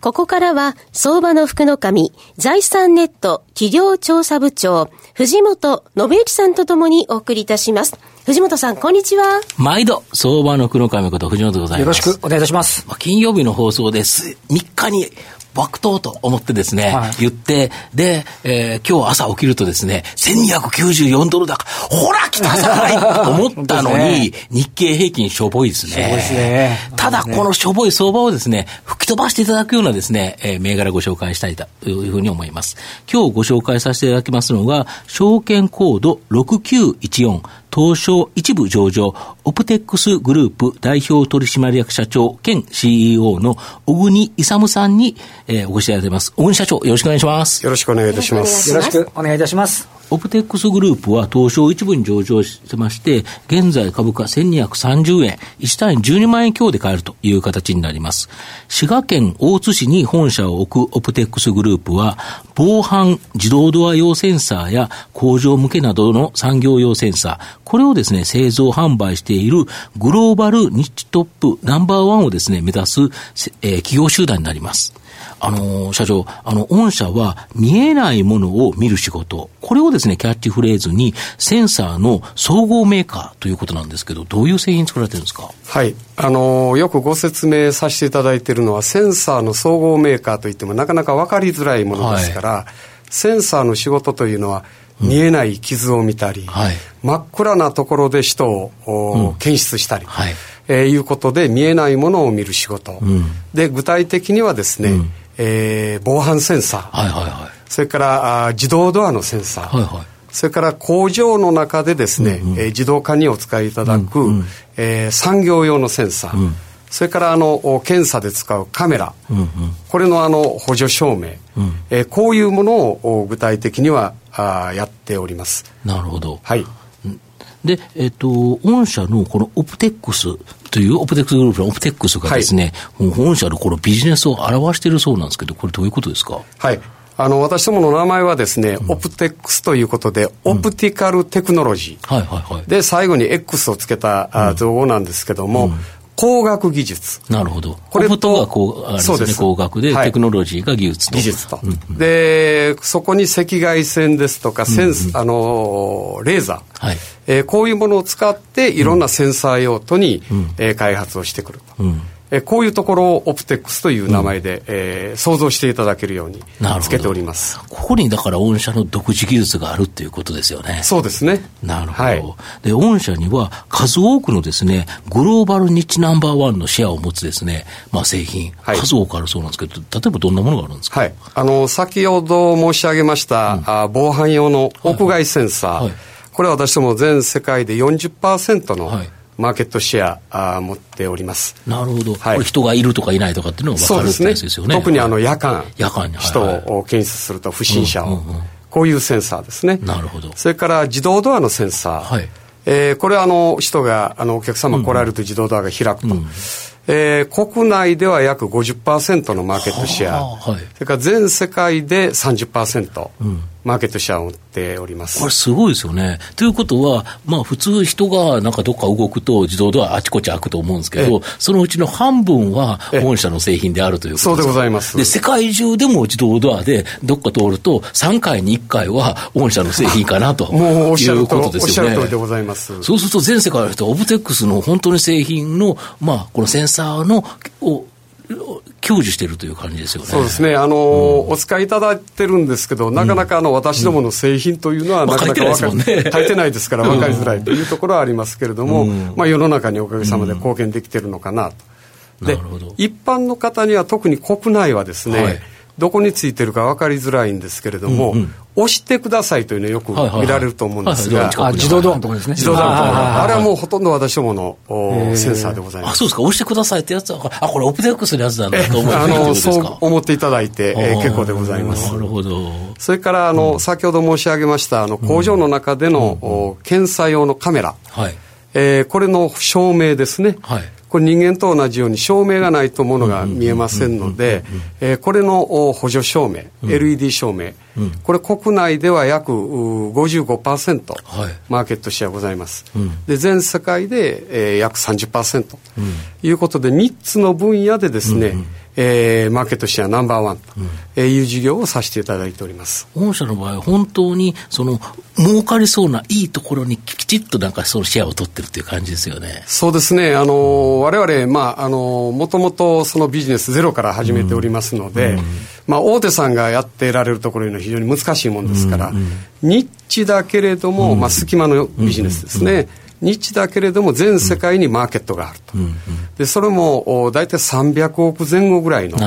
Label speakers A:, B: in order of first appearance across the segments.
A: ここからは、相場の福の神、財産ネット企業調査部長、藤本信之さんとともにお送りいたします。藤本さん、こんにちは。
B: 毎度、相場の福の神こと藤本でございます。
C: よろしくお願いいたします。
B: 金曜日の放送です。3日に爆投と思ってですね、はい、言って、で、えー、今日朝起きるとですね、1294ドル高、ほら来たさと思ったのに、ね、日経平均しょぼいですね。すね。ただ、このしょぼい相場をですね、吹き飛ばしていただくようなですね、えー、銘柄ご紹介したいというふうに思います。今日ご紹介させていただきますのが、証券コード6914、東証一部上場、オプテックスグループ代表取締役社長兼 CEO の小国勇さんに、えー、お越しいただいています。小国社長、よろしくお願いします。
D: よろしくお願いいたします。
C: よろしくお願いいたします。
B: オプテックスグループは東証一部に上場してまして、現在株価1230円、1単位12万円強で買えるという形になります。滋賀県大津市に本社を置くオプテックスグループは、防犯自動ドア用センサーや工場向けなどの産業用センサー、これをですね、製造販売しているグローバルニッチトップナンバーワンをですね、目指す、えー、企業集団になります。あの、社長、あの、御社は見えないものを見る仕事、これをですね、キャッチフレーズに、センサーの総合メーカーということなんですけど、どういう製品作られてるんですか？
D: はい。あの、よくご説明させていただいているのは、センサーの総合メーカーといってもなかなか分かりづらいものですから、はい、センサーの仕事というのは、見えない傷を見たり、うん。はい、真っ暗なところで人を、うん、検出したり、はいえー、いうことで見えないものを見る仕事、うん、で具体的にはですね、うん。えー、防犯センサー、はいはいはい、それからあ自動ドアのセンサー、はいはい、それから工場の中でですね、うんうん、えー、自動化にお使いいただく、うんうん、えー、産業用のセンサー、うん、それからあの検査で使うカメラ、うんうん、これのあの補助照明、うん、えー、こういうものを具体的にはあやっております。
B: なるほど。
D: はい。
B: で、えっ、ー、と、御社のこのオプテックスというオプテックスグループのオプテックスがですね、はい、本社のこのビジネスを表しているそうなんですけど、これどういうことですか？
D: はい。あの、私どもの名前はですね、うん、オプテックスということで、オプティカルテクノロジー。はいはいはい。で、最後に X をつけた、造語なんですけども、工学技術。
B: なるほど。これと、がこう、あれですね、工学で、はい、テクノロジーが技術と。
D: 技術と。うんうん、で、そこに赤外線ですとか、センス、うんうん、あの、レーザー。はい。えー、こういうものを使って、いろんなセンサー用途に、うん、えー、開発をしてくると。うんえこういうところをオプテックスという名前で、うん、えー、想像していただけるようにつけております。
B: ここにだから御社の独自技術があるっていうことですよね。
D: そうですね。
B: なるほど、はい、で御社には数多くのですねグローバルニッチナンバーワンのシェアを持つですね、まあ、製品、はい、数多くあるそうなんですけど例えばどんなものがあるんですか、
D: はい、あの先ほど申し上げました、うん、あ防犯用の屋外センサー、はいはい、これは私ども全世界で40%の、はいマーケットシェアあ持っております。
B: なるほど、はい、人がいるとかいないとかっていうのが分かるってやつですよね、
D: ね、特にあの夜間夜間に、人を検出すると不審者を、うんうんうん、こういうセンサーですね。
B: なるほど。
D: それから自動ドアのセンサー、はい。えー、これはあの人があのお客様来られると自動ドアが開くと、うんうん。えー、国内では約50%のマーケットシェア、はい、それから全世界で30%、うん、マーケットシェアを持っております。
B: これ、すごいですよね。ということは、まあ、普通、人がなんかどっか動くと、自動ドアあちこち開くと思うんですけど、そのうちの半分は本社の製品であるということ
D: そうでございます。
B: で世界中でも自動ドアでどっか通ると、3回に1回は御社の製品かなと もうおっしゃることですよね。そうすると、全世界の人は、オブテックスの本当に製品の、まあ、このセンサーのを享受しているという感じですよね。
D: そうですね。あの、うん、お使いいただいてるんですけど、なかなかあの、私どもの製品というのは、なかなか分かり、書いてないですから分かりづらいというところはありますけれども、まあ世の中におかげさまで貢献できてるのかなと。で、一般の方には特に国内はですね、はいどこについてるか分かりづらいんですけれども、うんうん、押してくださいというのはよく見られると思うんですが、
C: 自動ドアのところですね。
D: 自動ドアのところ。あれはもうほとんど私どものセンサーでございます。
B: あ、そうですか。押してくださいってやつは、あ、これオプテックスのやつだと思う？あ
D: の、そう思っていただいて、えー、結構でございます。
B: なるほど。
D: それから、あの、うん、先ほど申し上げました、あの、工場の中での、うん、検査用のカメラ。はい。えー、これの照明ですね。はい。これ人間と同じように照明がないとものが見えませんので、これの補助照明、うん、LED 照明、うん、これ国内では約55%、はい、マーケットシェアございます。うん、で全世界で、えー、約30%ということで3つの分野でですね、うんうんえー、マーケットシェアナンバーワンという事業をさせていただいております。
B: 御社の場合、本当にその儲かりそうないいところにきちっとなんかそのシェアを取ってるっていう感じですよね。
D: そうですね。あの、われわれ、まあ、あの、もともとそのビジネスゼロから始めておりますので、うん、まあ、大手さんがやってられるところいうのは非常に難しいもんですから、ニッチだけれども、まあ、隙間のビジネスですね。日だけれども全世界にマーケットがあると、うん。うん、でそれも大体300億前後ぐらいの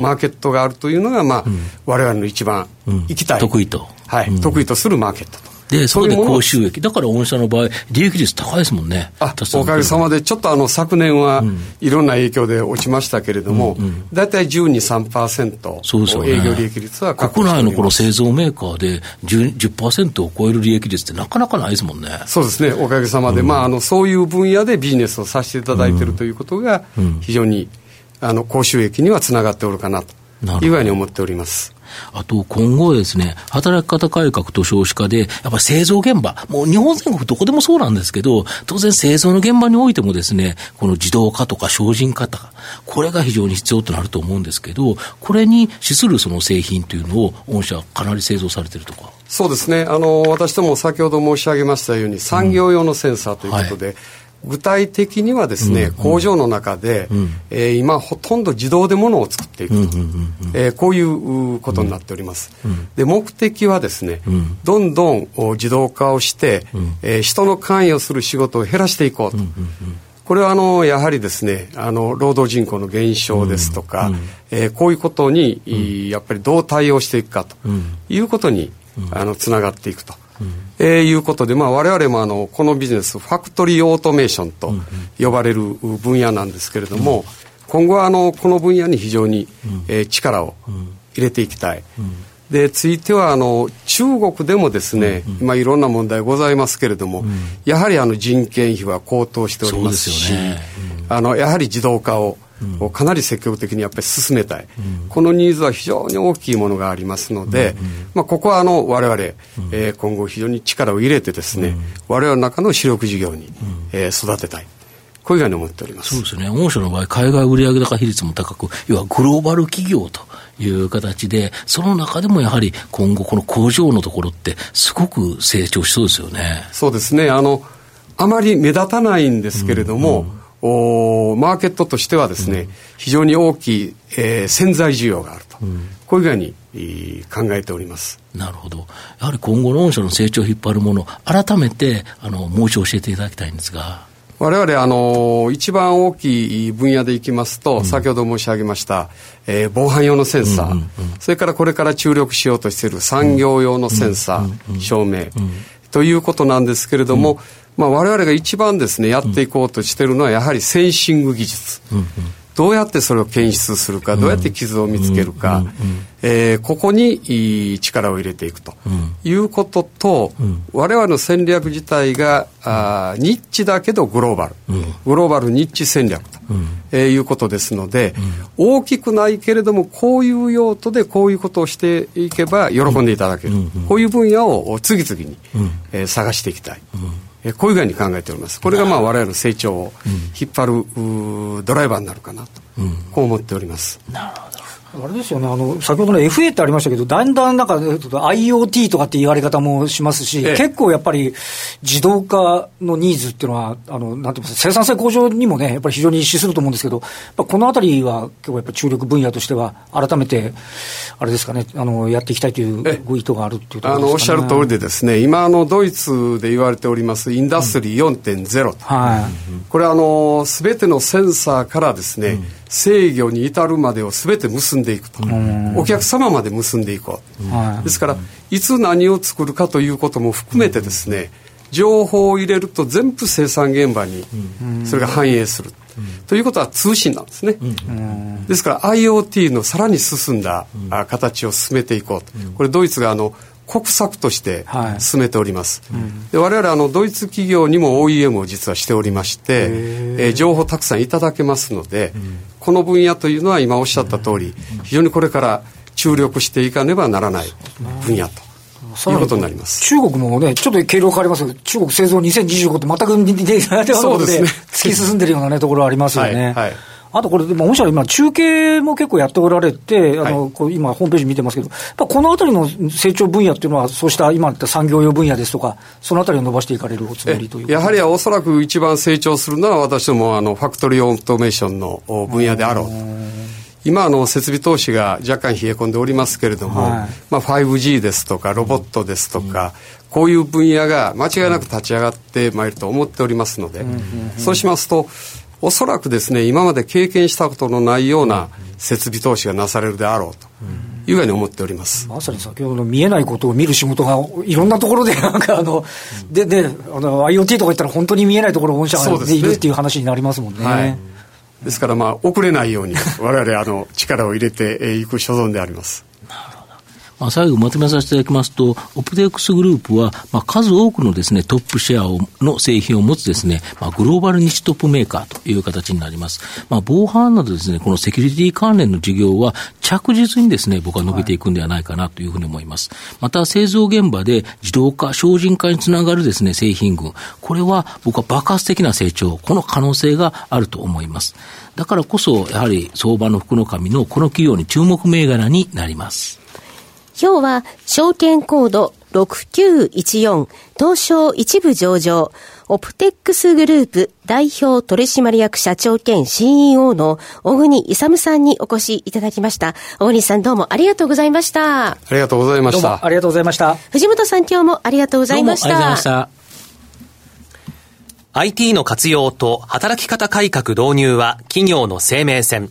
D: マーケットがあるというのが、まあ、うん、我々の一番行きたい、
B: 得意と、
D: はい、得意とするマーケットと。
B: で、それで高収益。だから御社の場合、利益率高いですもんね。
D: あ、おかげさまで、ちょっとあの、昨年はいろんな影響で落ちましたけれども、大体12、3%、そうですよね、営業利益率は
B: 国内のこの製造メーカーで 10%, 10を超える利益率ってなかなかないですもんね。
D: そうですね、おかげさまで、うん、まあ、あの、そういう分野でビジネスをさせていただいているということが、非常に、あの、高収益にはつながっておるかなというふうに思っております。
B: あと今後ですね、働き方改革と少子化で、やっぱり製造現場、もう日本全国どこでもそうなんですけど、当然製造の現場においてもですね、この自動化とか精進化とか、これが非常に必要となると思うんですけど、これに資するその製品というのを、御社かなり製造されてるとか。
D: そうですね。あの、私ども先ほど申し上げましたように、産業用のセンサーということで、うんはい具体的にはですね、うんうん、工場の中で、うん、えー、今ほとんど自動で物を作っていくと、えこういうことになっております、うん、で目的はですね、うん、どんどん自動化をして、うん、えー、人の関与する仕事を減らしていこうと、これはあのやはりですねあの労働人口の減少ですとか、うん、えー、こういうことに、やっぱりどう対応していくかということに、あのつながっていくと。えー、いうことで、まあ、我々もあのこのビジネスファクトリーオートメーションと呼ばれる分野なんですけれども、今後はあのこの分野に非常に、えー、力を入れていきたい。でついてはあの中国でもですね、うんうん、今いろんな問題ございますけれども、うん、やはりあの人件費は高騰しておりますし、ね。うん、あのやはり自動化ををかなり積極的にやっぱり進めたい、うん、このニーズは非常に大きいものがありますので、うんうん、まあ、ここはあの我々、うん、えー、今後非常に力を入れてですね、うん、我々の中の主力事業に、うん、えー、育てたい。こういうふうに思っております。
B: そうですね。御社の場合、海外売上高比率も高く、要はグローバル企業という形で、その中でもやはり今後この工場のところってすごく成長しそうですよね。
D: そうですね。あの、あまり目立たないんですけれども、うんうんおマーケットとしてはですね、うん、非常に大きい、えー、潜在需要があると、うん、こういうふうに考えております。
B: なるほど、やはり今後の御社の成長を引っ張るもの、改めてあのもう一度教えていただきたいんですが。
D: 我々あの一番大きい分野でいきますと、うん、先ほど申し上げました、えー、防犯用のセンサー、うんうんうん、それからこれから注力しようとしている産業用のセンサー、照明、ということなんですけれども、まあ、我々が一番ですねやっていこうとしているのはやはりセンシング技術、うんうん、どうやってそれを検出するか、どうやって傷を見つけるか、えー、ここに力を入れていくということと、我々の戦略自体があニッチだけどグローバル、グローバルニッチ戦略と、えー、いうことですので、大きくないけれどもこういう用途でこういうことをしていけば喜んでいただける、こういう分野を次々に、えー、探していきたい。えこういうふうに考えております。これがまあ我々の成長を引っ張る、ドライバーになるかなと、こう思っております。
B: なるほど。
C: あれですよね、あの先ほどの FA ってありましたけど、だんだんなんか IoT とかって言われ方もしますし、ええ、結構やっぱり自動化のニーズっていうのは、あのなんていうんですか、生産性向上にもね、やっぱり非常に資すると思うんですけど、このあたりは結構やっぱり注力分野としては、改めて、あれですかね、あのやっていきたいというご意図があるっていうところ、ね、あの
D: おっしゃる通りでですね、今あの、ドイツで言われております、インダストリー4.0と、うん、はい、これあの、すべてのセンサーからですね、うん制御に至るまでを全て結んでいくと、お客様まで結んでいこう、はい、ですからいつ何を作るかということも含めてですね、情報を入れると全部生産現場にそれが反映する、ということは通信なんですね、ですから IoT のさらに進んだ形を進めていこうと、これドイツがあの国策として進めております、はい、で我々あのドイツ企業にも OEM を実はしておりまして、えー、情報たくさんいただけますので、この分野というのは今おっしゃった通り、非常にこれから注力していかねばならない分野と。いうことになります。
C: 中国もね、ちょっと経路変わりますけど、中国製造2025って全く似てないところで、突き進んでるような、ね、ところありますよね。はいはいあとこれ、でももしろ今、中継も結構やっておられて、あの、こう今、ホームページ見てますけど、このあたりの成長分野っていうのは、そうした今言った産業用分野ですとか、そのあたりを伸ばしていかれるおつもりという
D: やはりおそらく一番成長するのは、私どもあのファクトリーオートメーションの分野であろうと。今あの設備投資が若干冷え込んでおりますけれども、はい、まあ、5G ですとかロボットですとか、こういう分野が間違いなく立ち上がってまいると思っておりますので、そうしますとおそらくですね今まで経験したことのないような設備投資がなされるであろうというふうに思っております
C: まさに先ほどの見えないことを見る仕事がいろんなところで なんかあの、でであの IoT とか言ったら本当に見えないところ御社がいるっていう話になりますもんね。はい
D: ですからまあ遅れないように我々あの力を入れていく所存であります。
B: まあ、最後まとめさせていただきますと、オプテックスグループは、まあ、数多くのですね、トップシェアをの製品を持つですね、まあ、グローバルニッチトップメーカーという形になります。まあ、防犯などですね、このセキュリティ関連の事業は着実にですね、僕は伸びていくんではないかなというふうに思います。また、製造現場で自動化、精進化につながるですね、製品群。これは僕は爆発的な成長、この可能性があると思います。だからこそ、やはり相場の福の神のこの企業に注目銘柄になります。
A: 今日は証券コード6914東証一部上場オプテックスグループ代表取締役社長兼 CEO の小国勇さんにお越しいただきました。小国さんどうもありがとうございました。
D: ありがとうございました。
C: ありがとうございました。
A: 藤本さん今日もありがとうございました。ありがとうございました。
E: IT の活用と働き方改革導入は企業の生命線。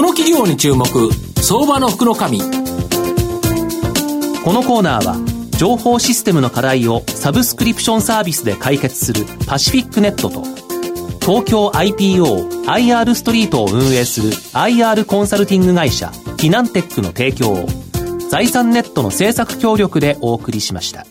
B: この企業に注目相場の福のこ
E: のコーナーは情報システムの課題をサブスクリプションサービスで解決するパシフィックネットと東京 IPOIR ストリートを運営する IR コンサルティング会社フィナンテックの提供を財産ネットの政策協力でお送りしました。